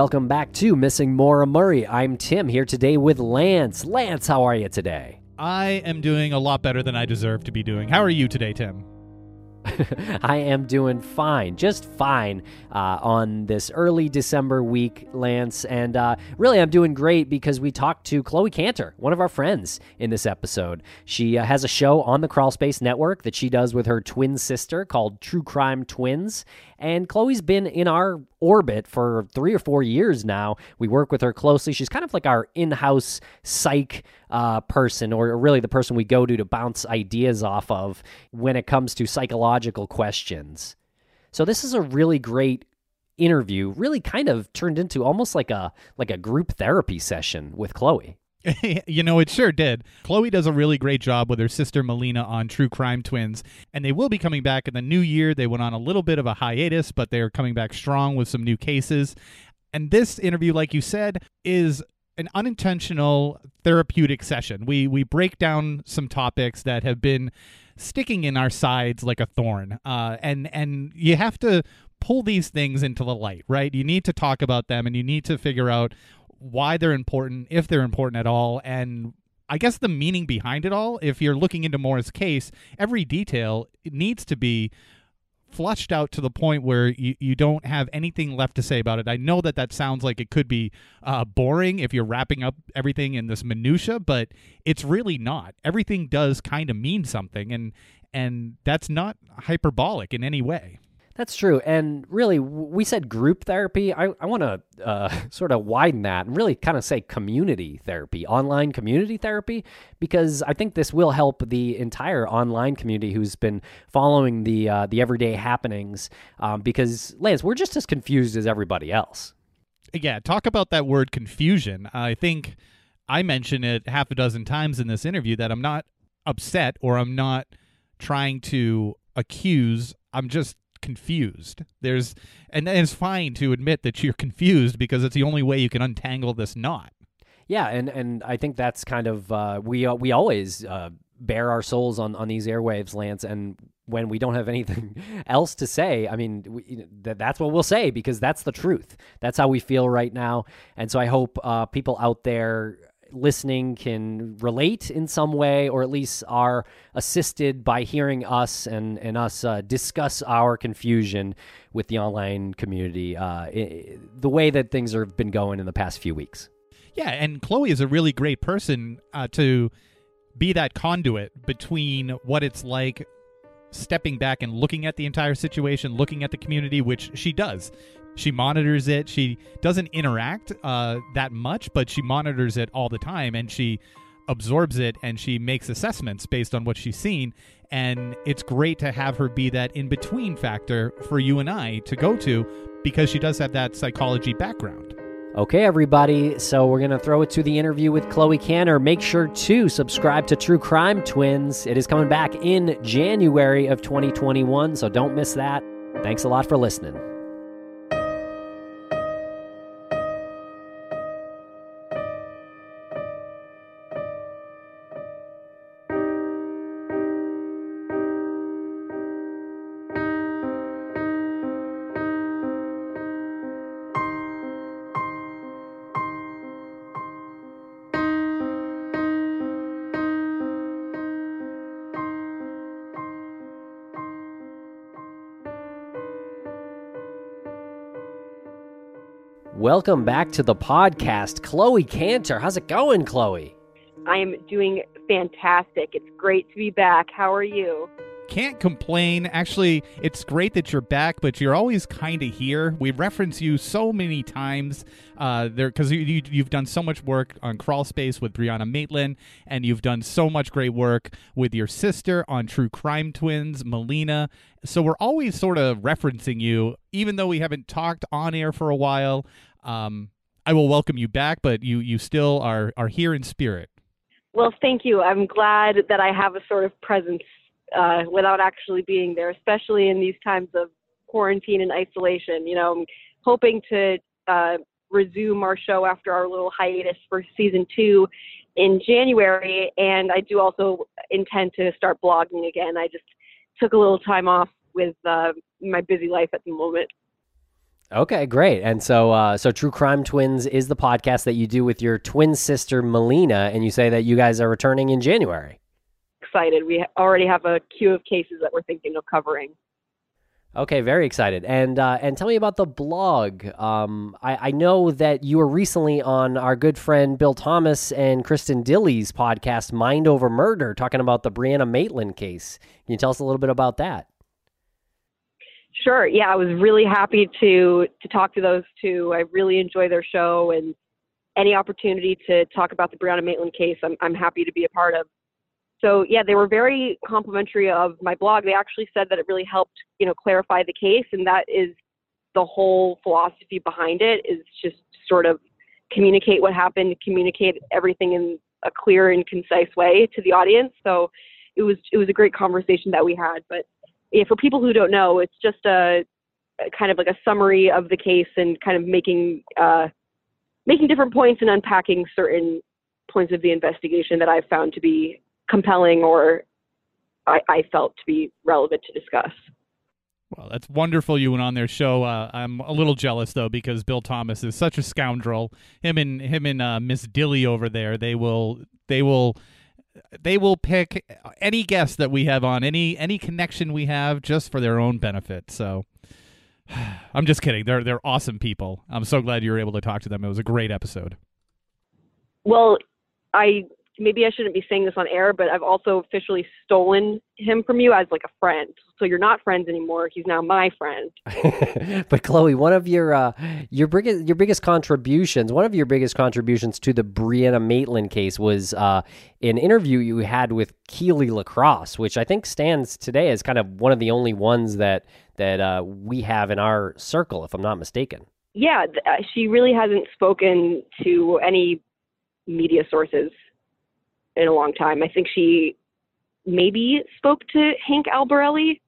Welcome back to Missing Maura Murray. I'm Tim here today with Lance. Lance, how are you today? I am doing a lot better than I deserve to be doing. How are you today, Tim? I am doing fine, just fine uh, on this early December week, Lance. And uh, really, I'm doing great because we talked to Chloe Cantor, one of our friends in this episode. She uh, has a show on the Crawl Space Network that she does with her twin sister called True Crime Twins. And Chloe's been in our orbit for three or four years now. We work with her closely. She's kind of like our in house psych uh, person, or really the person we go to to bounce ideas off of when it comes to psychological questions. So, this is a really great interview really kind of turned into almost like a like a group therapy session with Chloe. you know, it sure did. Chloe does a really great job with her sister Melina on True Crime Twins, and they will be coming back in the new year. They went on a little bit of a hiatus, but they're coming back strong with some new cases. And this interview, like you said, is an unintentional therapeutic session. We we break down some topics that have been sticking in our sides like a thorn, uh, and and you have to pull these things into the light, right? You need to talk about them, and you need to figure out why they're important, if they're important at all, and I guess the meaning behind it all. If you're looking into Maura's case, every detail needs to be flushed out to the point where you, you don't have anything left to say about it. I know that that sounds like it could be uh, boring if you're wrapping up everything in this minutia, but it's really not. Everything does kind of mean something, and and that's not hyperbolic in any way. That's true. And really, we said group therapy. I, I want to uh, sort of widen that and really kind of say community therapy, online community therapy, because I think this will help the entire online community who's been following the uh, the everyday happenings. Um, because Lance, we're just as confused as everybody else. Yeah, talk about that word confusion. I think I mentioned it half a dozen times in this interview that I'm not upset or I'm not trying to accuse. I'm just confused. There's and it's fine to admit that you're confused because it's the only way you can untangle this knot. Yeah, and and I think that's kind of uh, we uh, we always uh, bare our souls on on these airwaves, Lance, and when we don't have anything else to say, I mean, we, that that's what we'll say because that's the truth. That's how we feel right now, and so I hope uh, people out there listening can relate in some way or at least are assisted by hearing us and, and us uh, discuss our confusion with the online community uh, i- the way that things have been going in the past few weeks Yeah, and Chloe is a really great person uh, to be that conduit between what it's like stepping back and looking at the entire situation, looking at the community, which she does. She monitors it. She doesn't interact uh, that much, but she monitors it all the time and she absorbs it and she makes assessments based on what she's seen. And it's great to have her be that in between factor for you and I to go to because she does have that psychology background. Okay, everybody. So we're going to throw it to the interview with Chloe Cantor. Make sure to subscribe to True Crime Twins. It is coming back in January of 2021, so don't miss that. Thanks a lot for listening. Welcome back to the podcast, Chloe Cantor. How's it going, Chloe? I am doing fantastic. It's great to be back. How are you? Can't complain. Actually, it's great that you're back, but you're always kind of here. We reference you so many times uh, there because you, you, you've done so much work on Crawl Space with Brianna Maitland, and you've done so much great work with your sister on True Crime Twins, Melina. So we're always sort of referencing you, even though we haven't talked on air for a while. Um, I will welcome you back, but you you still are are here in spirit. Well, thank you. I'm glad that I have a sort of presence uh, without actually being there, especially in these times of quarantine and isolation. You know, I'm hoping to uh, resume our show after our little hiatus for season two in January, and I do also intend to start blogging again. I just took a little time off with uh, my busy life at the moment. Okay, great. And so, uh, so True Crime Twins is the podcast that you do with your twin sister Melina, and you say that you guys are returning in January excited. We already have a queue of cases that we're thinking of covering. Okay, very excited. And uh, and tell me about the blog. Um, I, I know that you were recently on our good friend Bill Thomas and Kristen Dilly's podcast, Mind Over Murder, talking about the Brianna Maitland case. Can you tell us a little bit about that? Sure. Yeah, I was really happy to to talk to those two. I really enjoy their show and any opportunity to talk about the Brianna Maitland case. I'm I'm happy to be a part of so yeah, they were very complimentary of my blog. They actually said that it really helped, you know, clarify the case, and that is the whole philosophy behind it is just sort of communicate what happened, communicate everything in a clear and concise way to the audience. So it was it was a great conversation that we had. But yeah, for people who don't know, it's just a, kind of like a summary of the case and kind of making uh, making different points and unpacking certain points of the investigation that I've found to be compelling or I, I felt to be relevant to discuss. Well, that's wonderful you went on their show. Uh, I'm a little jealous though because Bill Thomas is such a scoundrel. Him and him and uh, Miss Dilly over there, they will they will they will pick any guest that we have on any any connection we have just for their own benefit. So I'm just kidding. They're they're awesome people. I'm so glad you were able to talk to them. It was a great episode. Well, I maybe I shouldn't be saying this on air, but I've also officially stolen him from you as like a friend. So you're not friends anymore. He's now my friend. but Chloe, one of your uh, your biggest your biggest contributions, one of your biggest contributions to the Brianna Maitland case was uh, an interview you had with Keely Lacrosse, which I think stands today as kind of one of the only ones that that uh, we have in our circle, if I'm not mistaken. Yeah, uh, she really hasn't spoken to any media sources in a long time. I think she maybe spoke to Hank Albarelli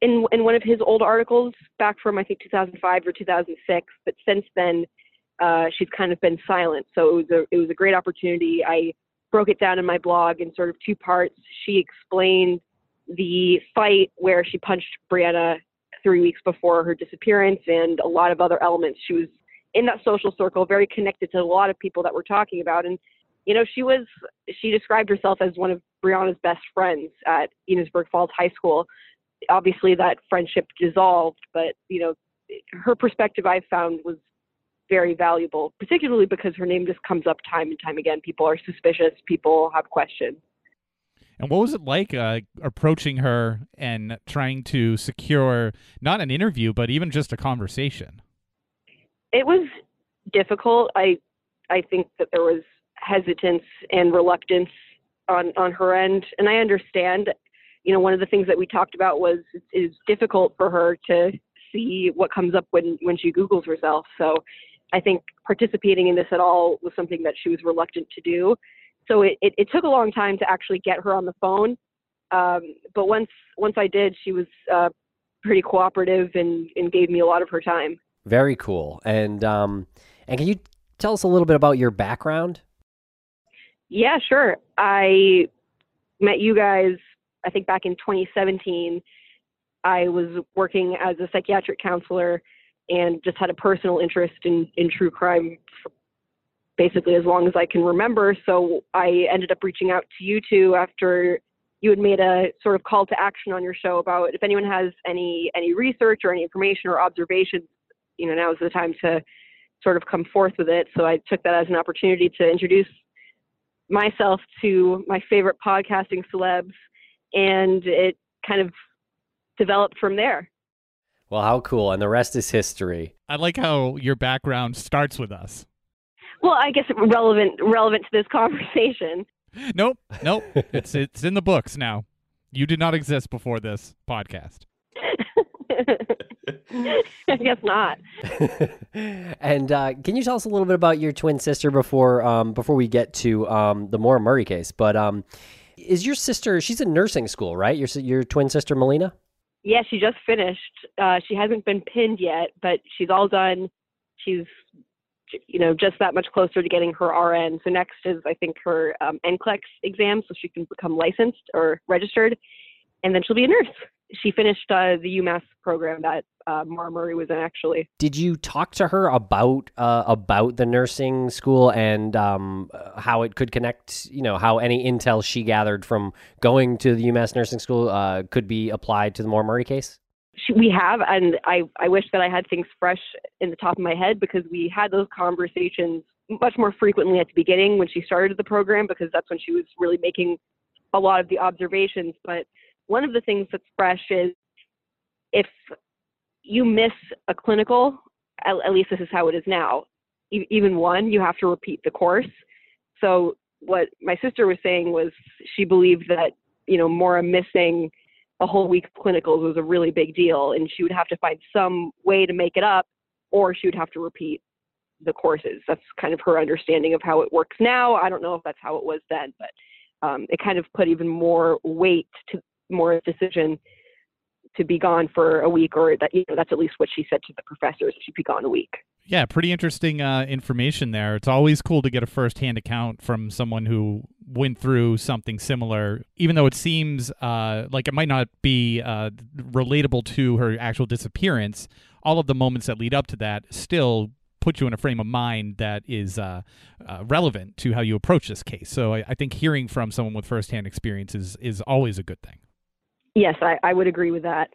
in in one of his old articles back from I think 2005 or 2006. But since then, uh, she's kind of been silent. So it was a it was a great opportunity. I broke it down in my blog in sort of two parts. She explained the fight where she punched Brianna three weeks before her disappearance and a lot of other elements. She was in that social circle, very connected to a lot of people that we're talking about. And you know, she was she described herself as one of Brianna's best friends at Enosburg Falls High School. Obviously, that friendship dissolved, but you know, her perspective I found was very valuable, particularly because her name just comes up time and time again. People are suspicious. People have questions. And what was it like uh, approaching her and trying to secure not an interview, but even just a conversation? It was difficult. I I think that there was hesitance and reluctance on on her end, and I understand. You know, one of the things that we talked about was it's difficult for her to see what comes up when when she Google's herself. So, I think participating in this at all was something that she was reluctant to do. So it, it, it took a long time to actually get her on the phone. Um, but once once I did, she was uh, pretty cooperative and, and gave me a lot of her time. Very cool. And um, and can you tell us a little bit about your background? Yeah, sure. I met you guys, I think back in 2017. I was working as a psychiatric counselor and just had a personal interest in, in true crime basically as long as I can remember. So I ended up reaching out to you two after you had made a sort of call to action on your show about if anyone has any any research or any information or observations, you know, now is the time to sort of come forth with it. So I took that as an opportunity to introduce myself to my favorite podcasting celebs, and it kind of developed from there. Well, how cool. And the rest is history. I like how your background starts with us. Well, I guess relevant relevant to this conversation. Nope, nope. it's it's in the books now. You did not exist before this podcast. I guess not. and uh, can you tell us a little bit about your twin sister before um, before we get to um, the Maura Murray case? But um, is your sister? She's in nursing school, right? Your your twin sister Melina. Yeah, she just finished. Uh, she hasn't been pinned yet, but she's all done. She's you know just that much closer to getting her RN. So next is I think her um, NCLEX exam, so she can become licensed or registered, and then she'll be a nurse. She finished uh, the UMass program that uh, Maura Murray was in actually. Did you talk to her about uh, about the nursing school and um, how it could connect? You know, how any intel she gathered from going to the UMass nursing school uh, could be applied to the Maura Murray case. We have, and I I wish that I had things fresh in the top of my head because we had those conversations much more frequently at the beginning when she started the program because that's when she was really making a lot of the observations. But one of the things that's fresh is if you miss a clinical, at, at least this is how it is now, e- even one, you have to repeat the course. So what my sister was saying was she believed that, you know, Maura missing a whole week of clinicals was a really big deal and she would have to find some way to make it up or she would have to repeat the courses. That's kind of her understanding of how it works now. I don't know if that's how it was then, but um, it kind of put even more weight to Maura's decision to be gone for a week, or that you know that's at least what she said to the professors. She'd be gone a week. Yeah, pretty interesting uh, information there. It's always cool to get a first-hand account from someone who went through something similar, even though it seems uh, like it might not be uh, relatable to her actual disappearance. All of the moments that lead up to that still put you in a frame of mind that is uh, uh, relevant to how you approach this case. So I, I, think hearing from someone with firsthand experience is, is always a good thing. Yes, I, I would agree with that.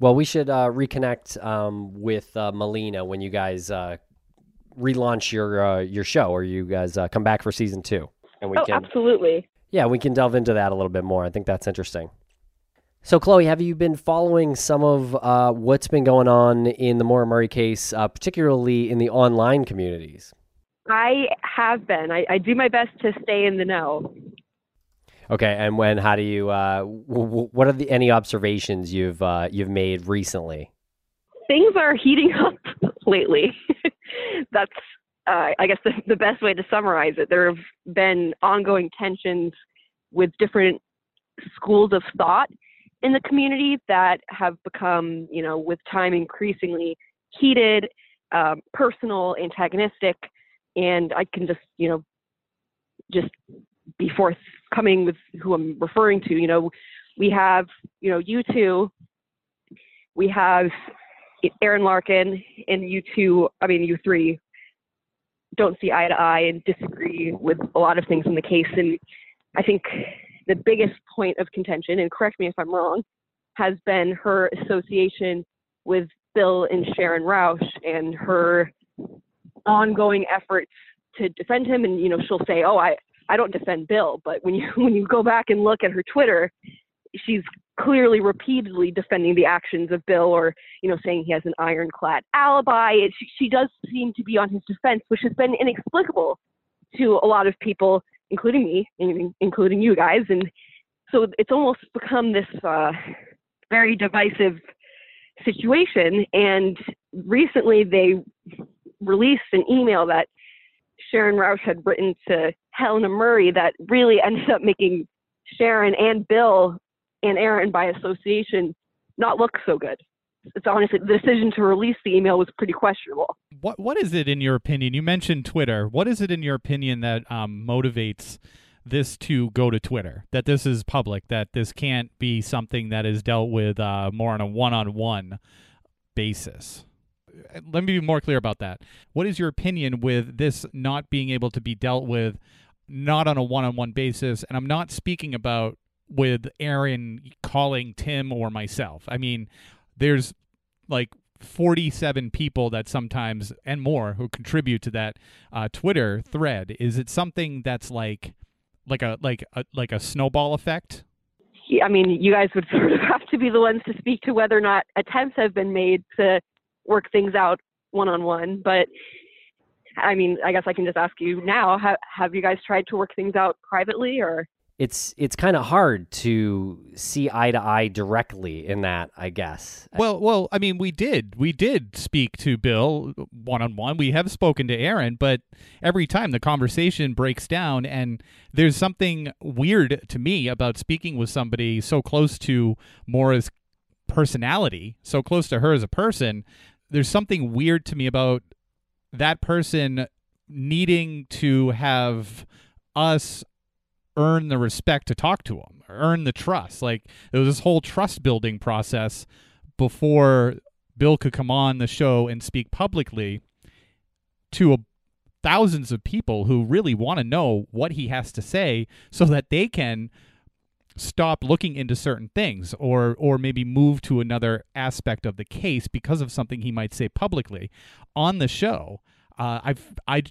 Well, we should uh, reconnect um, with uh, Melina when you guys uh, relaunch your uh, your show, or you guys uh, come back for season two, and we oh, can absolutely. Yeah, we can delve into that a little bit more. I think that's interesting. So, Chloe, have you been following some of uh, what's been going on in the Maura Murray case, particularly in the online communities? I have been. I, I do my best to stay in the know. Okay, and when? How do you? Uh, w- what are the any observations you've uh, you've made recently? Things are heating up lately. That's, uh, I guess, the, the best way to summarize it. There have been ongoing tensions with different schools of thought in the community that have become, you know, with time increasingly heated, um, personal, antagonistic, and I can just, you know, just be forthcoming with who I'm referring to. You know, we have, you know, you two, we have Aaron Larkin and you two, I mean, you three don't see eye to eye and disagree with a lot of things in the case. And I think the biggest point of contention, and correct me if I'm wrong, has been her association with Bill and Sharon Rausch and her ongoing efforts to defend him. And, you know, she'll say, oh, I, I don't defend Bill, but when you when you go back and look at her Twitter, she's clearly repeatedly defending the actions of Bill or you know saying he has an ironclad alibi. It, she, she does seem to be on his defense, which has been inexplicable to a lot of people, including me, including you guys, and so it's almost become this uh, very divisive situation. And recently, they released an email that Sharon Rausch had written to Helena Murray that really ended up making Sharon and Bill and Aaron by association not look so good. It's honestly the decision to release the email was pretty questionable. What what is it in your opinion? You mentioned Twitter. What is it in your opinion that um, motivates this to go to Twitter? That this is public. That this can't be something that is dealt with uh, more on a one-on-one basis let me be more clear about that. What is your opinion with this not being able to be dealt with, not on a one-on-one basis? And I'm not speaking about with Aaron calling Tim or myself. I mean, there's like 47 people that sometimes and more who contribute to that uh, Twitter thread. Is it something that's like like a like a like a snowball effect? I mean, you guys would sort of have to be the ones to speak to whether or not attempts have been made to work things out one on one. But I mean, I guess I can just ask you now: have, have you guys tried to work things out privately, or? it's it's kind of hard to see eye to eye directly in that, I guess. Well, well, I mean, we did we did speak to Bill one on one. We have spoken to Aaron, but every time the conversation breaks down, and there's something weird to me about speaking with somebody so close to Maura's personality, so close to her as a person. There's something weird to me about that person needing to have us earn the respect to talk to him, earn the trust. Like there was this whole trust building process before Bill could come on the show and speak publicly to a, thousands of people who really want to know what he has to say so that they can stop looking into certain things or or maybe move to another aspect of the case because of something he might say publicly on the show uh, I've I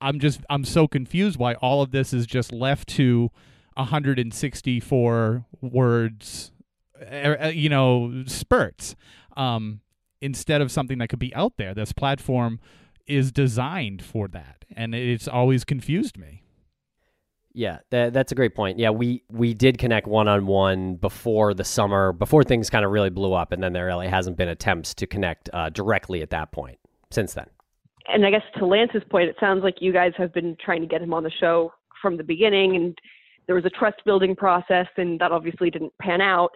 I'm just I'm so confused why all of this is just left to 164 words, er, er, you know, spurts, um, instead of something that could be out there. This platform is designed for that, and it's always confused me. Yeah, that, that's a great point. Yeah, we we did connect one on one before the summer, before things kind of really blew up, and then there really hasn't been attempts to connect uh, directly at that point since then and I guess to Lance's point, it sounds like you guys have been trying to get him on the show from the beginning, and there was a trust building process, and that obviously didn't pan out.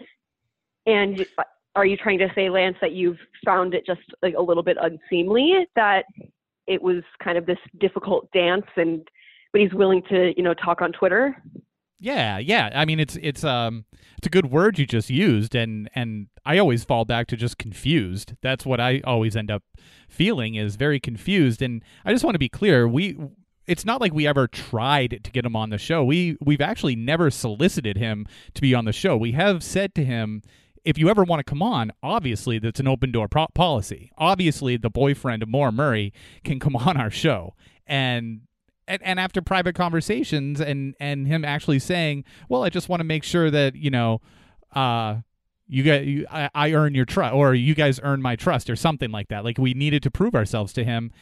And are you trying to say, Lance, that you've found it just like a little bit unseemly that it was kind of this difficult dance, and but he's willing to, you know, talk on Twitter? Yeah, yeah. I mean, it's it's um it's a good word you just used, and and I always fall back to just confused. That's what I always end up feeling is very confused. And I just want to be clear: we it's not like we ever tried to get him on the show. We we've actually never solicited him to be on the show. We have said to him, if you ever want to come on, obviously that's an open door pro- policy. Obviously, the boyfriend of Murray can come on our show, and and, and after private conversations and and him actually saying, "Well, I just want to make sure that you know, uh, you guys, you, I, I earn your trust, or you guys earn my trust, or something like that." Like we needed to prove ourselves to him,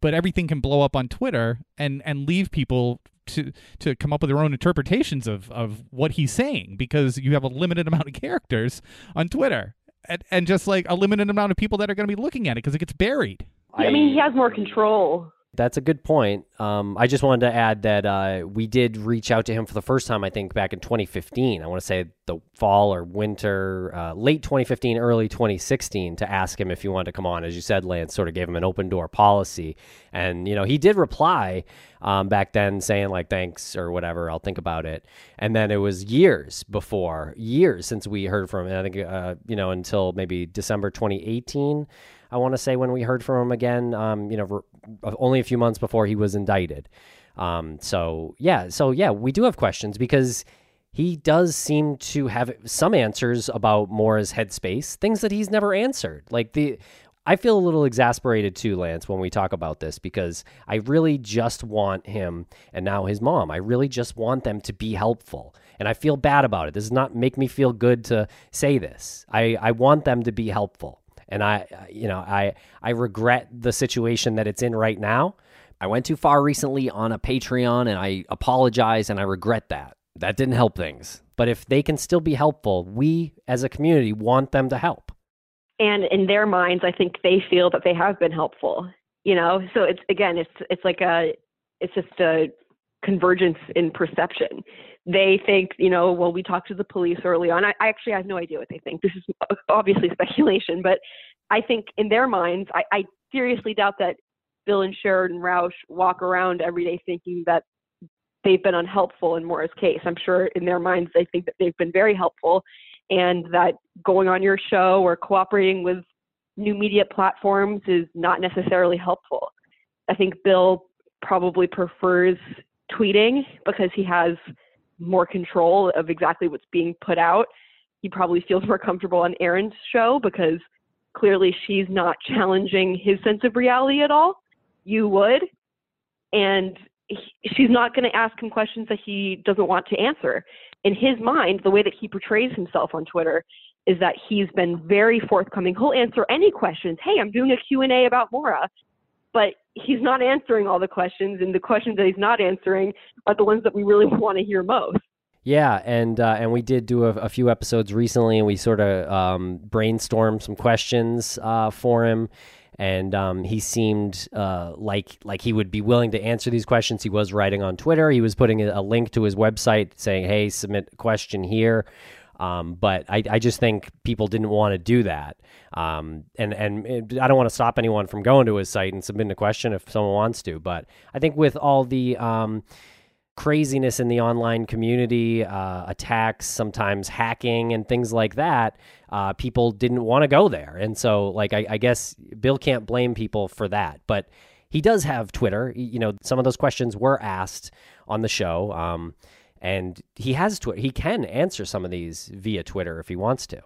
but everything can blow up on Twitter and and leave people to to come up with their own interpretations of of what he's saying because you have a limited amount of characters on Twitter. And, and just like a limited amount of people that are going to be looking at it because it gets buried. I mean, he has more control that's a good point. Um, I just wanted to add that uh, we did reach out to him for the first time, I think, back in 2015. I want to say the fall or winter, uh, late 2015, early 2016, to ask him if he wanted to come on. As you said, Lance sort of gave him an open door policy. And, you know, he did reply um, back then saying, like, thanks or whatever, I'll think about it. And then it was years before, years since we heard from him. I think, uh, you know, until maybe December 2018. I want to say when we heard from him again, um, you know, only a few months before he was indicted. Um, so yeah, so yeah, we do have questions because he does seem to have some answers about Maura's headspace, things that he's never answered. Like the, I feel a little exasperated too, Lance, when we talk about this because I really just want him and now his mom. I really just want them to be helpful, and I feel bad about it. This does not make me feel good to say this. I I want them to be helpful and I, uh, you know, I I regret the situation that it's in right now. I went too far recently on a Patreon, and I apologize, and I regret that. That didn't help things. But if they can still be helpful, we as a community want them to help. And in their minds, I think they feel that they have been helpful. You know, so it's again, it's it's like a, it's just a convergence in perception they think, you know, well, we talked to the police early on. I, I actually have no idea what they think. This is obviously speculation, but I think in their minds, I, I seriously doubt that Bill and Sharon Rausch walk around every day thinking that they've been unhelpful in Maura's case. I'm sure in their minds they think that they've been very helpful and that going on your show or cooperating with new media platforms is not necessarily helpful. I think Bill probably prefers tweeting because he has more control of exactly what's being put out. He probably feels more comfortable on Aaron's show because clearly she's not challenging his sense of reality at all, you would. And he, she's not going to ask him questions that he doesn't want to answer. In his mind, the way that he portrays himself on Twitter is that he's been very forthcoming. He'll answer any questions. Hey, I'm doing a Q&A about Maura. But he's not answering all the questions, and the questions that he's not answering are the ones that we really want to hear most. Yeah, and uh, and we did do a, a, few episodes recently, and we sort of um, brainstormed some questions uh, for him, and um, he seemed uh, like like he would be willing to answer these questions. He was writing on Twitter. He was putting a link to his website saying, "Hey, submit a question here." Um, but I, I, just think people didn't want to do that. Um, and and I don't want to stop anyone from going to his site and submitting a question if someone wants to. But I think with all the um, craziness in the online community, uh, attacks, sometimes hacking, and things like that, uh, people didn't want to go there. And so, like, I, I guess Bill can't blame people for that. But he does have Twitter. You know, some of those questions were asked on the show. Um, and he has Twitter. He can answer some of these via Twitter if he wants to.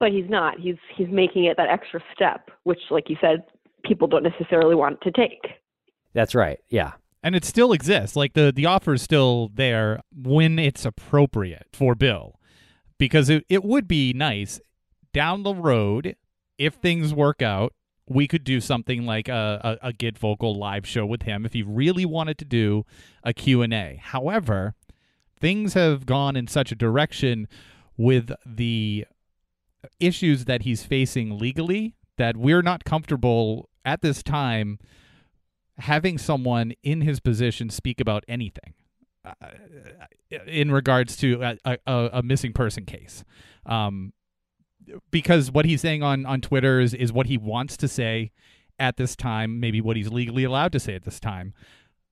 But he's not. He's he's making it that extra step, which, like you said, people don't necessarily want to take. That's right. Yeah. And it still exists. Like the the offer is still there when it's appropriate for Bill, because it it would be nice down the road if things work out we could do something like a, a, a Get Vocal live show with him if he really wanted to do a Q&A. However, things have gone in such a direction with the issues that he's facing legally that we're not comfortable at this time having someone in his position speak about anything uh, in regards to a, a, a, missing person case. Um, because what he's saying on on Twitter is is what he wants to say at this time, maybe what he's legally allowed to say at this time.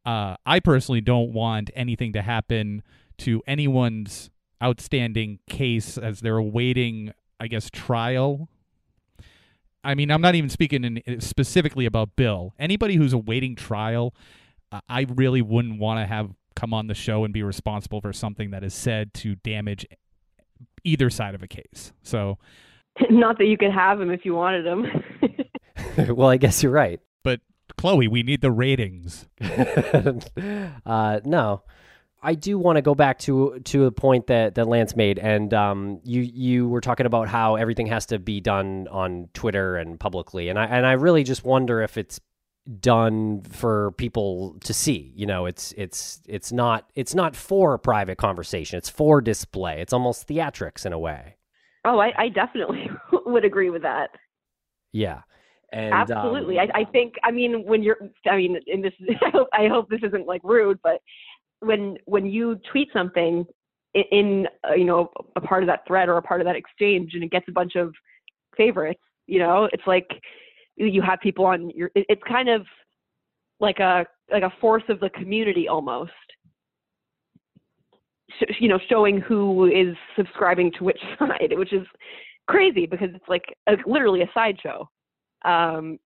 Uh, I personally don't want anything to happen to anyone's outstanding case as they're awaiting, I guess, trial. I mean, I'm not even speaking in, specifically about Bill. Anybody who's awaiting trial, uh, I really wouldn't want to have come on the show and be responsible for something that is said to damage either side of a case. So, not that you could have him if you wanted him. well, I guess you're right. But Chloe, we need the ratings. uh, no. I do want to go back to to a point that, that Lance made, and um, you you were talking about how everything has to be done on Twitter and publicly, and I and I really just wonder if it's done for people to see you know it's it's it's not it's not for a private conversation it's for display it's almost theatrics in a way. Oh i, I definitely would agree with that. Yeah and, absolutely um, I, I think i mean when you're i mean in this I hope, I hope this isn't like rude but when when you tweet something in, in uh, you know a part of that thread or a part of that exchange and it gets a bunch of favorites you know it's like you have people on your it's kind of like a like a force of the community almost. You know showing who is subscribing to which side which is crazy because it's like a, literally a sideshow. Um,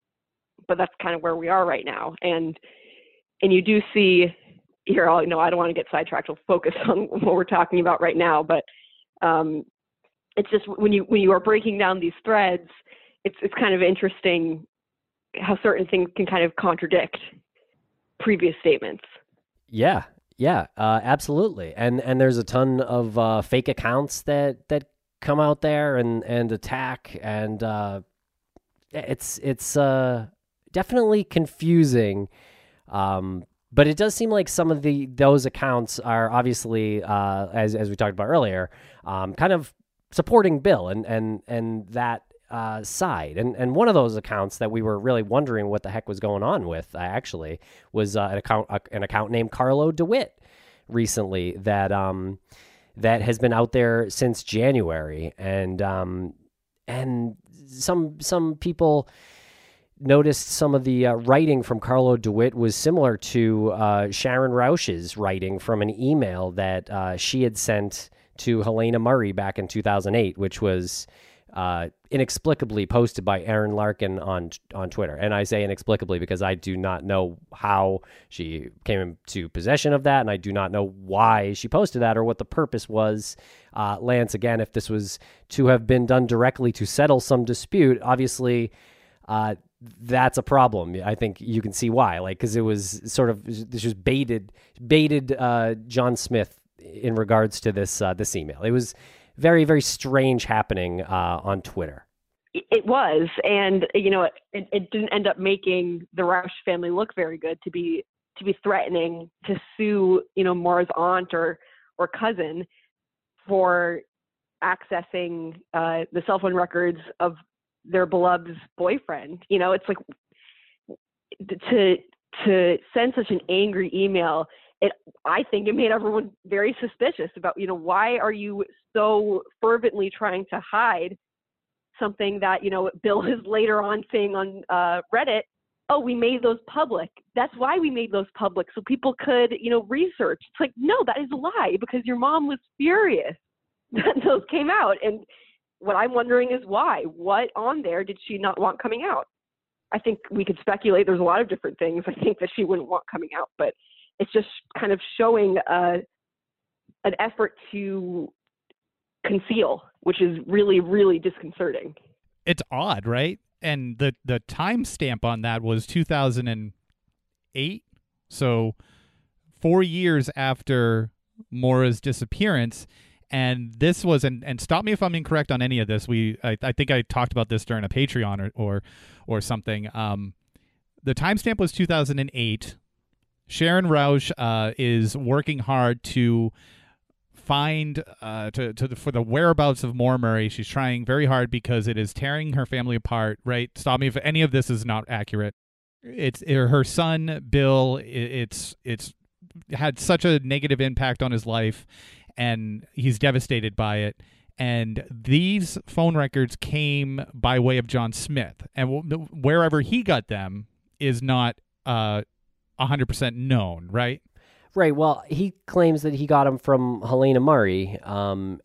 but that's kind of where we are right now. And and you do see here I'll, you know I don't want to get sidetracked we'll focus on what we're talking about right now but um, it's just when you when you are breaking down these threads it's it's kind of interesting how certain things can kind of contradict previous statements. Yeah, yeah, uh, absolutely. And and there's a ton of uh, fake accounts that that come out there and and attack, and uh, it's it's uh, definitely confusing. Um, but it does seem like some of the those accounts are obviously, uh, as as we talked about earlier, um, kind of supporting Bill, and and and that uh, side. And and one of those accounts that we were really wondering what the heck was going on with, uh, actually, was uh, an account uh, an account named Carlo DeWitt recently that um that has been out there since January, and um and some some people noticed some of the uh, writing from Carlo DeWitt was similar to uh, Sharon Rausch's writing from an email that uh, she had sent to Helena Murray back in 2008, which was uh, inexplicably posted by Aaron Larkin on on Twitter. And I say inexplicably because I do not know how she came into possession of that, and I do not know why she posted that or what the purpose was Uh, Lance, again, if this was to have been done directly to settle some dispute, obviously uh, that's a problem. I think you can see why, like because it was sort of this was baited, baited uh, John Smith in regards to this uh, this email. It was very very strange happening uh, on Twitter. It was, and you know, it, it didn't end up making the Rausch family look very good to be to be threatening to sue, you know, Maura's aunt or or cousin for accessing uh, the cell phone records of their beloved's boyfriend. You know, it's like to to send such an angry email. It I think it made everyone very suspicious about you know why are you so fervently trying to hide something that you know Bill is later on saying on uh, Reddit. Oh, we made those public. That's why we made those public so people could, you know, research. It's like, no, that is a lie because your mom was furious that those came out. And what I'm wondering is why. What on there did she not want coming out? I think we could speculate. There's a lot of different things I think that she wouldn't want coming out, but it's just kind of showing uh, an effort to conceal, which is really, really disconcerting. It's odd, right? And the the timestamp on that was 2008, so four years after Maura's disappearance and this was and, and stop me if i'm incorrect on any of this we i, I think i talked about this during a patreon or or, or something um, the timestamp was 2008 sharon rausch uh, is working hard to find uh, to, to for the whereabouts of Maura Murray. She's trying very hard because it is tearing her family apart. Right? Stop me if any of this is not accurate. It's her son Bill. It's it's had such a negative impact on his life and he's devastated by it. And these phone records came by way of John Smith, and wherever he got them is not uh, 100% known, right? Right. Well, he claims that he got them from Helena Murray, um,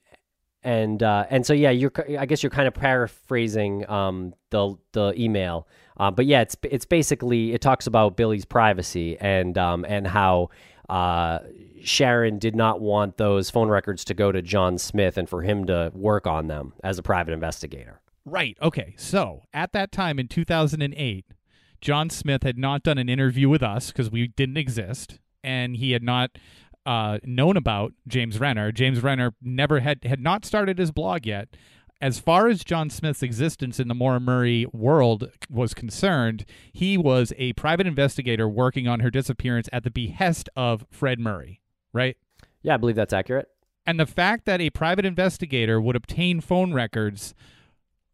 and uh, and so yeah, you're I guess you're kind of paraphrasing um, the the email, uh, but yeah, it's it's basically it talks about Billy's privacy and um, and how uh, Sharon did not want those phone records to go to John Smith and for him to work on them as a private investigator. Right. Okay. So at that time in 2008, John Smith had not done an interview with us because we didn't exist, and he had not uh, known about James Renner. James Renner never had had not started his blog yet, as far as John Smith's existence in the Maura Murray world was concerned, he was a private investigator working on her disappearance at the behest of Fred Murray, right? Yeah, I believe that's accurate. And the fact that a private investigator would obtain phone records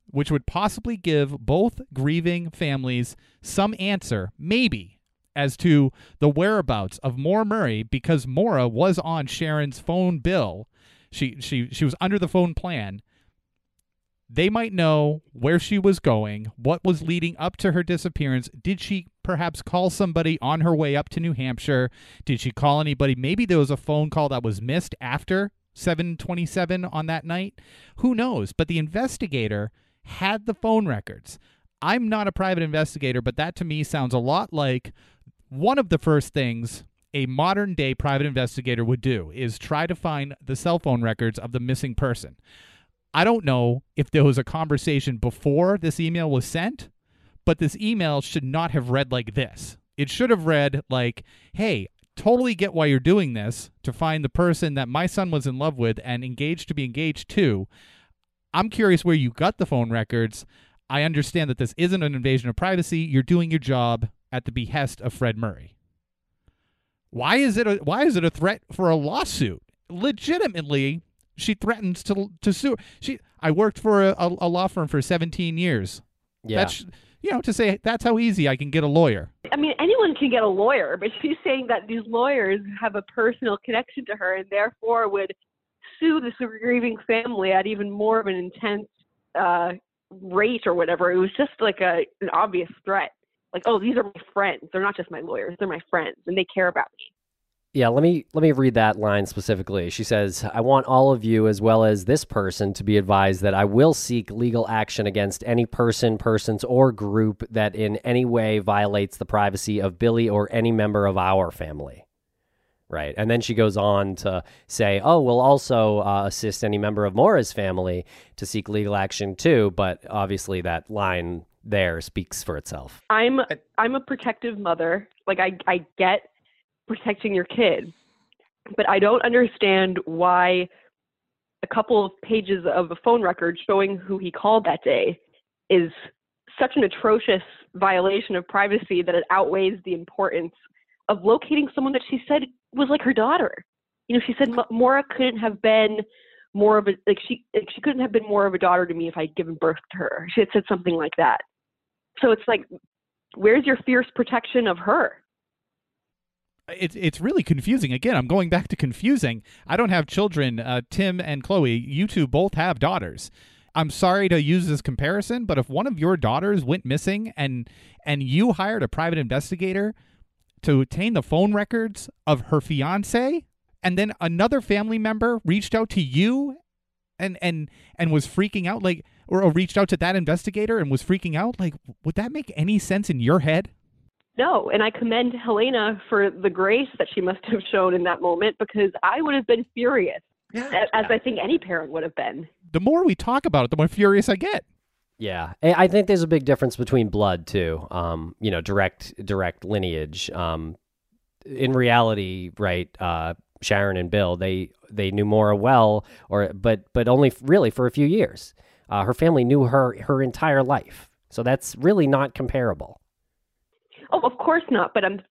which would possibly give both grieving families some answer, maybe, as to the whereabouts of Maura Murray because Maura was on Sharon's phone bill. She she she was under the phone plan they might know where she was going, what was leading up to her disappearance. Did she perhaps call somebody on her way up to New Hampshire? Did she call anybody? Maybe there was a phone call that was missed after 727 on that night. Who knows? But the investigator had the phone records. I'm not a private investigator, but that to me sounds a lot like one of the first things a modern day private investigator would do is try to find the cell phone records of the missing person. I don't know if there was a conversation before this email was sent, but this email should not have read like this. It should have read like, hey, totally get why you're doing this to find the person that my son was in love with and engaged to be engaged to. I'm curious where you got the phone records. I understand that this isn't an invasion of privacy. You're doing your job at the behest of Fred Murray. Why is it a why is it a threat for a lawsuit? Legitimately, she threatens to to sue. She I worked for a, a law firm for 17 years. Yeah. That's you know to say that's how easy I can get a lawyer. I mean, anyone can get a lawyer, but she's saying that these lawyers have a personal connection to her and therefore would sue the grieving family at even more of an intense uh, rate or whatever. It was just like a an obvious threat. Like, oh, these are my friends. They're not just my lawyers. They're my friends, and they care about me. Yeah, let me let me read that line specifically. She says, "I want all of you as well as this person to be advised that I will seek legal action against any person, persons or group that in any way violates the privacy of Billy or any member of our family." right? And then she goes on to say, "Oh, we'll also uh, assist any member of Maura's family to seek legal action too." But obviously, that line there speaks for itself. I'm I'm a protective mother. Like I I get protecting your kid, but I don't understand why a couple of pages of a phone record showing who he called that day is such an atrocious violation of privacy that it outweighs the importance of locating someone that she said was like her daughter. You know, she said Maura couldn't have been more of a like she like she couldn't have been more of a daughter to me if I'd given birth to her. She had said something like that. So it's like, where's your fierce protection of her? It's it's really confusing. Again, I'm going back to confusing. I don't have children. Uh, Tim and Chloe, you two both have daughters. I'm sorry to use this comparison, but if one of your daughters went missing and and you hired a private investigator to obtain the phone records of her fiance, and then another family member reached out to you and and and was freaking out like or, or reached out to that investigator and was freaking out like would that make any sense in your head no and i commend helena for the grace that she must have shown in that moment because i would have been furious yeah. as i think any parent would have been the more we talk about it the more furious i get yeah, I think there's a big difference between blood too. Um, you know, direct direct lineage. Um, in reality, right? Uh, Sharon and Bill, they they knew Maura well, or but but only really for a few years. Uh, her family knew her her entire life, so that's really not comparable. Oh, of course not. But I'm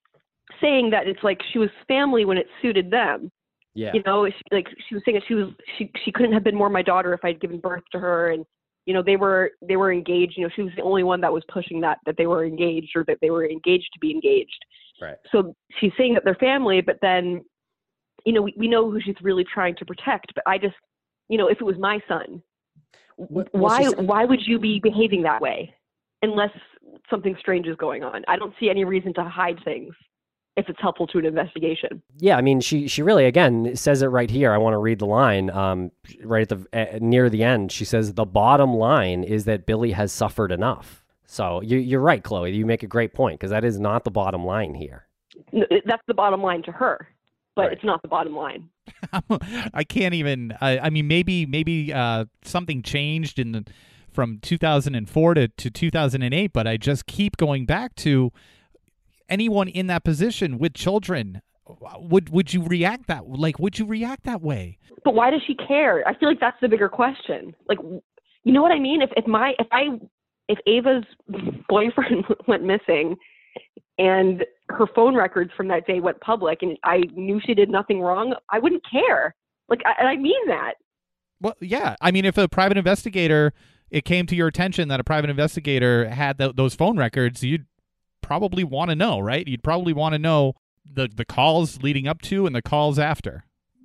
saying that it's like she was family when it suited them. Yeah. You know, she, like she was saying that she was she she couldn't have been more my daughter if I'd given birth to her, and you know they were they were engaged. You know, she was the only one that was pushing that that they were engaged or that they were engaged to be engaged. Right. So she's saying that they're family, but then you know, we, we know who she's really trying to protect, but I just, you know, if it was my son, why why would you be behaving that way unless something strange is going on? I don't see any reason to hide things if it's helpful to an investigation. Yeah, I mean, she she really again says it right here. I want to read the line um, right at the uh, near the end. She says the bottom line is that Billy has suffered enough. So you, you're right, Chloe. You make a great point because that is not the bottom line here. That's the bottom line to her but right. it's not the bottom line. I can't even. I, I mean, maybe maybe uh, something changed in the, from 2004 to, to 2008, but I just keep going back to anyone in that position with children. Would would you react that like? Would you react that way? But why does she care? I feel like that's the bigger question. Like, you know what I mean? If if my if I if Ava's boyfriend went missing and her phone records from that day went public and I knew she did nothing wrong, I wouldn't care. Like, I, I mean that. Well, yeah. I mean, if a private investigator, it came to your attention that a private investigator had th- those phone records, you'd probably want to know, right? You'd probably want to know the the calls leading up to and the calls after.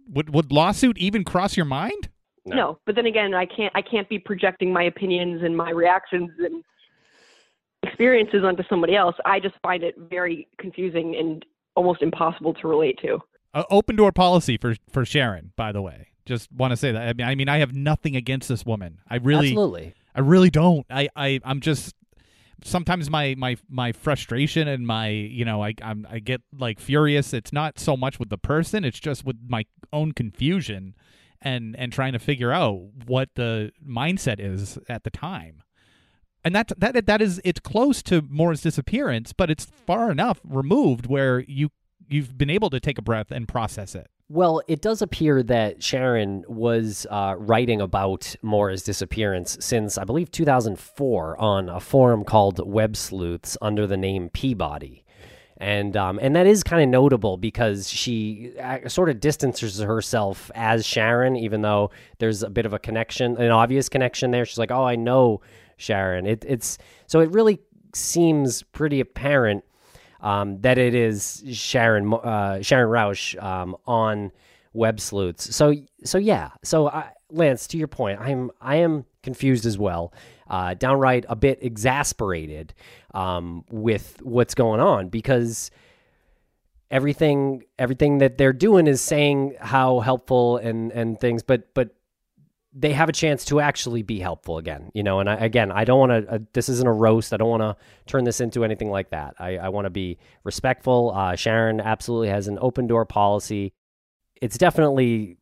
Would would lawsuit even cross your mind? No. no, but then again, I can't I can't be projecting my opinions and my reactions and experiences onto somebody else, I just find it very confusing and almost impossible to relate to. Uh, open door policy for for Sharon, by the way. Just want to say that. I mean, I mean, I have nothing against this woman. I really, absolutely, I really don't. I, I, I'm just sometimes my my my frustration and my you know I I'm, I get like furious. It's not so much with the person; it's just with my own confusion and and trying to figure out what the mindset is at the time and that that that is it's close to Maura's disappearance, but it's far enough removed where you you've been able to take a breath and process it. Well, it does appear that Sharon was uh, writing about Maura's disappearance since I believe 2004 on a forum called Web Sleuths under the name Peabody. And um, and that is kind of notable because she uh, sort of distances herself as Sharon, even though there's a bit of a connection, an obvious connection there. She's like, "Oh, I know Sharon. It, it's so it really seems pretty apparent um, that it is Sharon uh, Sharon Rausch um, on Web Sleuths. So so yeah. So I, Lance, to your point, I'm I am confused as well, uh, downright a bit exasperated um, with what's going on because everything everything that they're doing is saying how helpful and and things, but but they have a chance to actually be helpful again, you know. And I, again, I don't want to. Uh, this isn't a roast. I don't want to turn this into anything like that. I, I want to be respectful. Uh, Sharon absolutely has an open door policy. It's definitely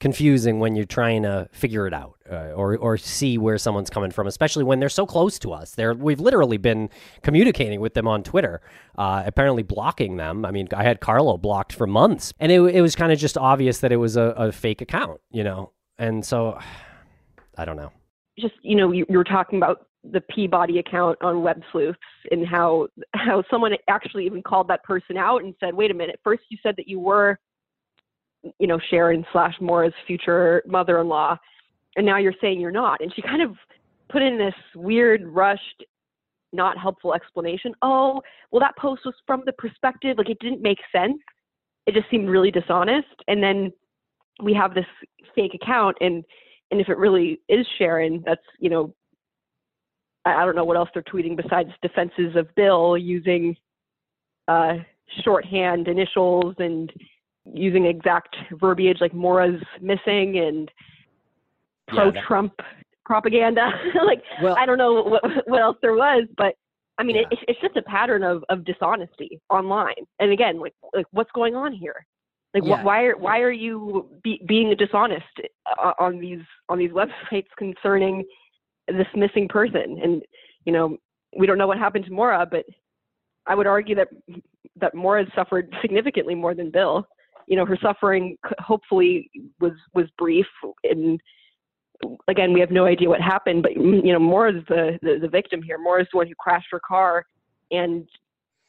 confusing when you're trying to figure it out uh, or or see where someone's coming from, especially when they're so close to us. They're we've literally been communicating with them on Twitter, uh, apparently blocking them. I mean, I had Carlo blocked for months, and it it was kind of just obvious that it was a, a fake account, you know. And so, I don't know. Just you know, you, you were talking about the Peabody account on Web Sleuths and how how someone actually even called that person out and said, "Wait a minute, first you said that you were." you know, Sharon slash Maura's future mother in law, and now you're saying you're not. And she kind of put in this weird, rushed, not helpful explanation. Oh, well, that post was from the perspective, like it didn't make sense. It just seemed really dishonest. And then we have this fake account, and and if it really is Sharon, that's you know, I, I don't know what else they're tweeting besides defenses of Bill using uh, shorthand initials and using exact verbiage like Maura's missing and pro Trump yeah, propaganda. like well, I don't know what, what else there was, but I mean, yeah. it, it's just a pattern of, of dishonesty online. And again, like, like what's going on here? Like, yeah. wh- why are why are you be, being dishonest uh, on these on these websites concerning this missing person? And you know, we don't know what happened to Maura, but I would argue that that Maura suffered significantly more than Bill you know, her suffering hopefully was was brief. And again, we have no idea what happened, but you know, Maura is the, the the victim here. Maura is the one who crashed her car and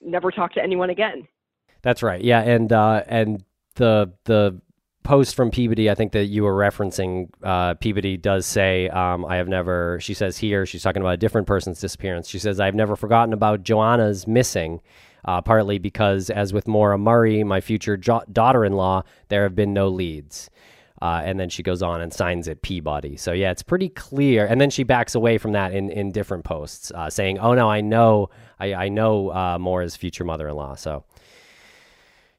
never talked to anyone again. That's right. Yeah, and uh, and the the post from Peabody, I think that you were referencing, uh, Peabody does say, um, I have never, she says here, she's talking about a different person's disappearance. She says, I've never forgotten about Joanna's missing uh, partly because, as with Maura Murray, my future jo- daughter in law, there have been no leads. Uh, and then she goes on and signs it Peabody. So yeah, it's pretty clear. And then she backs away from that in, in different posts, uh, saying, "Oh no, I know, I, I know uh, Maura's future mother-in-law." So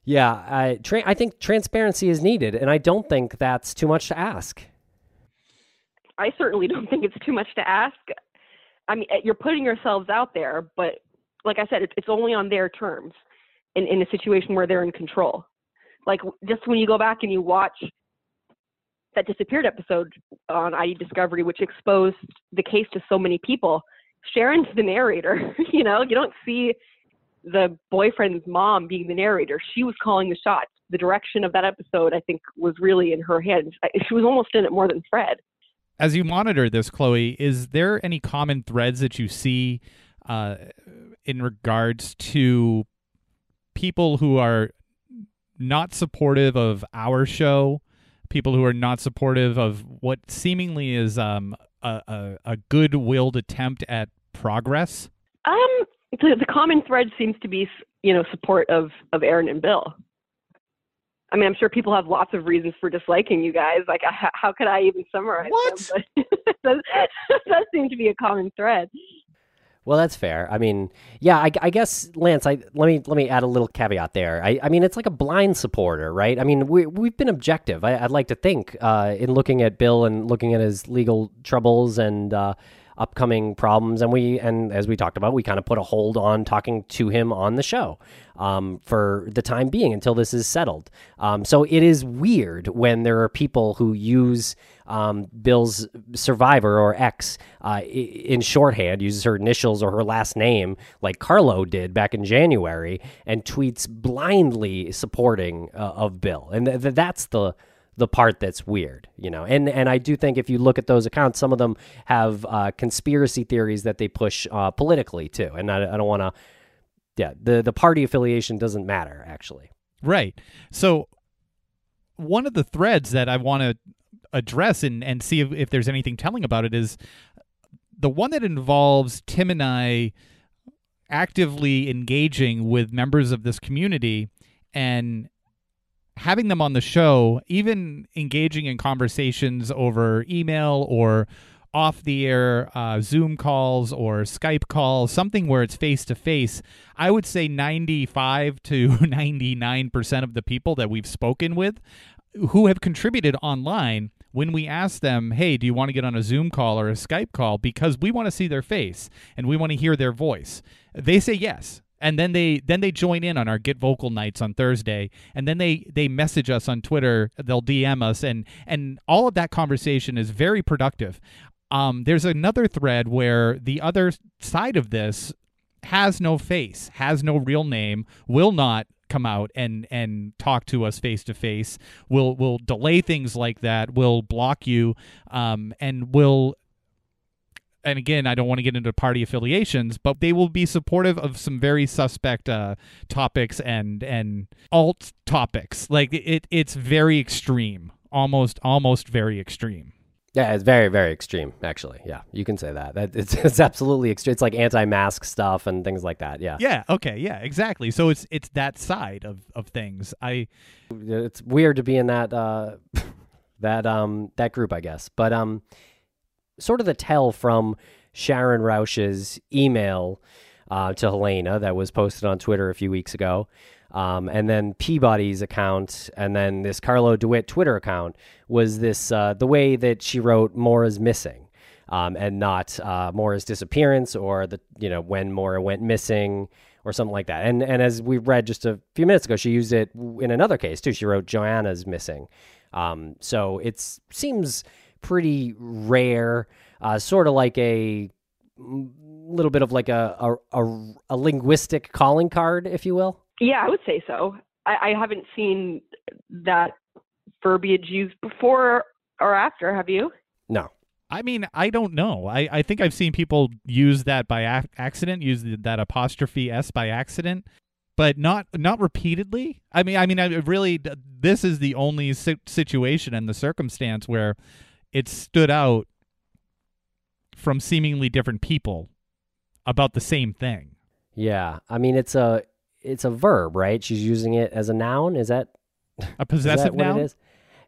yeah, I tra- I think transparency is needed, and I don't think that's too much to ask. I certainly don't think it's too much to ask. I mean, you're putting yourselves out there, but like I said, it's, only on their terms in, in a situation where they're in control. Like just when you go back and you watch that disappeared episode on ID Discovery, which exposed the case to so many people, Sharon's the narrator. you know, you don't see the boyfriend's mom being the narrator. She was calling the shots. The direction of that episode, I think, was really in her hands. She was almost in it more than Fred. As you monitor this, Chloe, is there any common threads that you see uh, in regards to people who are not supportive of our show, people who are not supportive of what seemingly is um, a, a, a good-willed attempt at progress? Um, the, the common thread seems to be, you know, support of of Aaron and Bill. I mean, I'm sure people have lots of reasons for disliking you guys. Like, how, how could I even summarize what? them? That, that seems to be a common thread. Well, that's fair. I mean, yeah, I, I, guess Lance. I let me let me add a little caveat there. I, I mean, it's like a blind supporter, right? I mean, we we've been objective. I, would like to think uh, in looking at Bill and looking at his legal troubles and uh, upcoming problems, and we and as we talked about, we kind of put a hold on talking to him on the show um, for the time being until this is settled. Um, so it is weird when there are people who use um, Bill's survivor or X uh, in shorthand, uses her initials or her last name, like Carlo did back in January, and tweets blindly supporting uh, of Bill, and th- that's the the part that's weird, you know. And and I do think if you look at those accounts, some of them have uh, conspiracy theories that they push uh, politically too. And I, I don't want to. Yeah, the the party affiliation doesn't matter actually. Right. So one of the threads that I want to address and and see if, if there's anything telling about it is the one that involves Tim and I actively engaging with members of this community and having them on the show, even engaging in conversations over email or off the air uh, Zoom calls or Skype calls, something where it's face to face, I would say 95 to 99% of the people that we've spoken with who have contributed online when we ask them, hey, do you want to get on a Zoom call or a Skype call? Because we want to see their face and we want to hear their voice. They say yes. And then they then they join in on our Get Vocal nights on Thursday, and then they they message us on Twitter. They'll DM us, and and all of that conversation is very productive. Um, there's another thread where the other side of this has no face, has no real name, will not come out and and talk to us face to face. Will will delay things like that. Will block you, um, and will. And again, I don't want to get into party affiliations, but they will be supportive of some very suspect uh, topics and and alt topics. Like it, it's very extreme, almost almost very extreme. Yeah, it's very, very extreme, actually. Yeah, you can say that. that it's, it's absolutely extreme. It's like anti-mask stuff and things like that. Yeah. Yeah. Okay. Yeah. Exactly. So it's it's that side of, of things. I. It's weird to be in that uh, that um that group, I guess. But um, sort of the tell from Sharon Rausch's email uh, to Helena that was posted on Twitter a few weeks ago um, and then Peabody's account, and then this Carlo DeWitt Twitter account was this uh, the way that she wrote Maura's missing, um, and not uh, Maura's disappearance or the you know when Maura went missing or something like that. And and as we read just a few minutes ago, she used it in another case too. She wrote Joanna's missing. Um, so it seems pretty rare, uh, sort of like a little bit of like a, a, a, a linguistic calling card, if you will. Yeah, I would say so. I, I haven't seen that verbiage used before or after. Have you? No. I mean, I don't know. I, I think I've seen people use that by ac- accident, use that apostrophe s by accident, but not not repeatedly. I mean, I mean, I really this is the only si- situation and the circumstance where it stood out from seemingly different people about the same thing. Yeah, I mean, it's a it's a verb, right? She's using it as a noun. Is that a possessive noun? It is?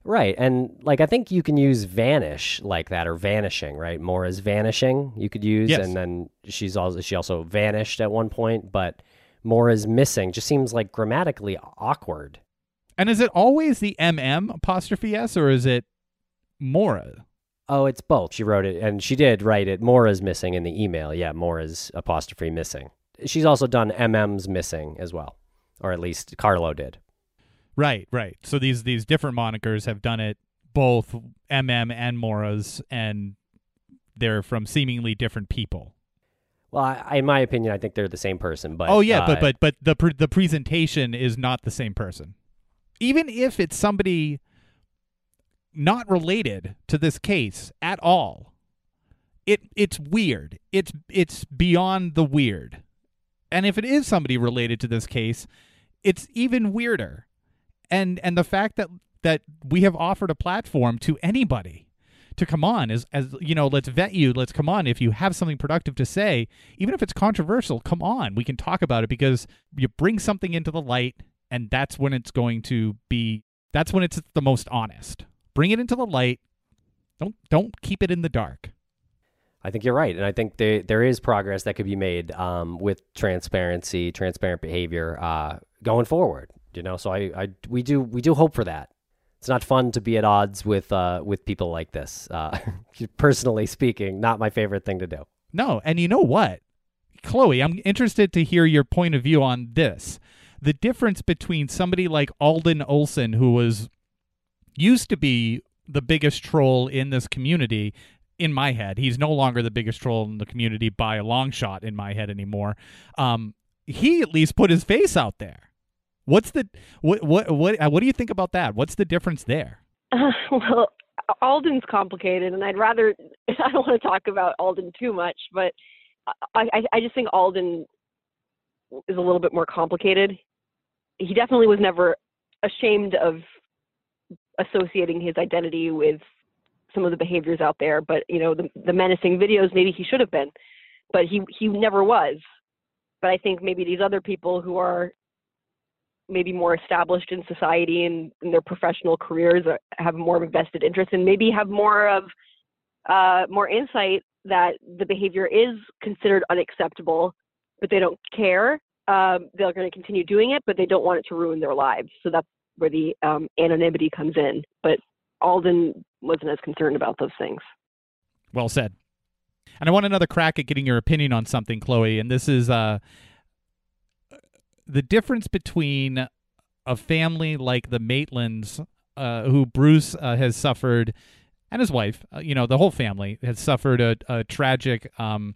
Right. And like I think you can use vanish like that or vanishing, right? Maura's vanishing you could use yes. and then she's also she also vanished at one point, but Maura's missing just seems like grammatically awkward. And is it always the MM apostrophe S or is it Maura? Oh, it's both. She wrote it and she did write it. Maura's missing in the email. Yeah, Maura's apostrophe missing she's also done MM's missing as well, or at least Carlo did. Right, right. So these these different monikers have done it both MM and Maura's, and they're from seemingly different people. Well, I, in my opinion, I think they're the same person. But oh yeah, uh, but but but the pre- the presentation is not the same person. Even if it's somebody not related to this case at all, it it's weird. It's it's beyond the weird. And if it is somebody related to this case, it's even weirder. And and the fact that that we have offered a platform to anybody to come on as as you know, let's vet you, let's come on if you have something productive to say, even if it's controversial, come on, we can talk about it because you bring something into the light and that's when it's going to be that's when it's the most honest. Bring it into the light. Don't don't keep it in the dark. I think you're right, and I think there there is progress that could be made um, with transparency, transparent behavior uh, going forward. You know, so I, I we do we do hope for that. It's not fun to be at odds with uh, with people like this. Uh, personally speaking, not my favorite thing to do. No, and you know what, Chloe, I'm interested to hear your point of view on this. The difference between somebody like Alden Olson, who was used to be the biggest troll in this community in my head. He's no longer the biggest troll in the community by a long shot in my head anymore. Um, he at least put his face out there. What's the what what what uh, what do you think about that? What's the difference there? Uh, well, Alden's complicated, and I'd rather I don't want to talk about Alden too much, but I I, I just think Alden is a little bit more complicated. He definitely was never ashamed of associating his identity with some of the behaviors out there, but you know, the, the menacing videos, maybe he should have been, but he he never was. But I think maybe these other people who are maybe more established in society and in their professional careers have more of a vested interest and maybe have more of uh, more insight that the behavior is considered unacceptable, but they don't care. Um, they're going to continue doing it, but they don't want it to ruin their lives. So that's where the um, anonymity comes in. But Alden wasn't as concerned about those things. Well said. And I want another crack at getting your opinion on something, Chloe. And this is uh, the difference between a family like the Maitlands, uh, who Bruce uh, has suffered, and his wife, uh, you know, the whole family has suffered a, a tragic um,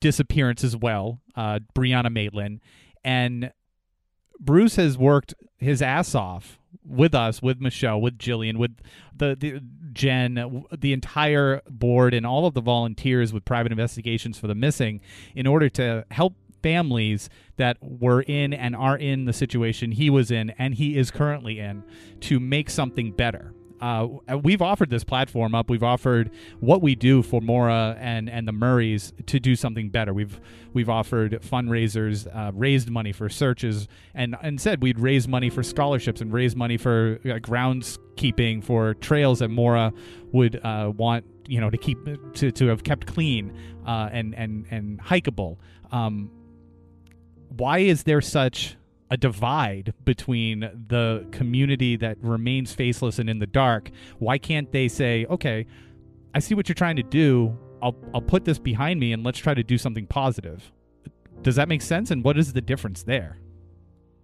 disappearance as well, uh, Brianna Maitland. And Bruce has worked his ass off with us, with Michelle, with Jillian, with the, the Jen, the entire board, and all of the volunteers with private investigations for the missing in order to help families that were in and are in the situation he was in and he is currently in to make something better uh, we've offered this platform up. We've offered what we do for Maura and, and the Murrays to do something better. We've we've offered fundraisers, uh, raised money for searches, and and said we'd raise money for scholarships and raise money for uh, groundskeeping for trails that Maura would uh, want you know to keep to, to have kept clean uh, and and and hikeable. Um, why is there such a divide between the community that remains faceless and in the dark. Why can't they say, okay, I see what you're trying to do. I'll, I'll put this behind me and let's try to do something positive. Does that make sense? And what is the difference there?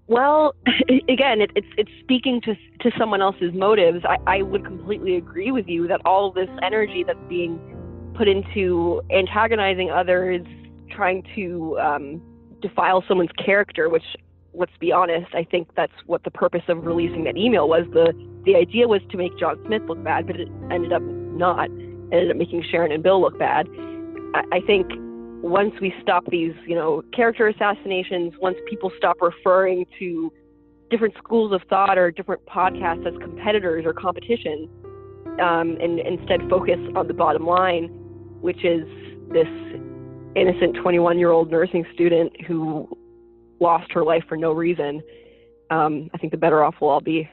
Well, again, it, it's it's speaking to to someone else's motives. I, I would completely agree with you that all this energy that's being put into antagonizing others, trying to um, defile someone's character, which let's be honest, I think that's what the purpose of releasing that email was. The the idea was to make John Smith look bad, but it ended up not. It ended up making Sharon and Bill look bad. I, I think once we stop these, you know, character assassinations, once people stop referring to different schools of thought or different podcasts as competitors or competition, um, and instead focus on the bottom line, which is this innocent 21 year old nursing student who lost her life for no reason, um, I think the better off we'll all be.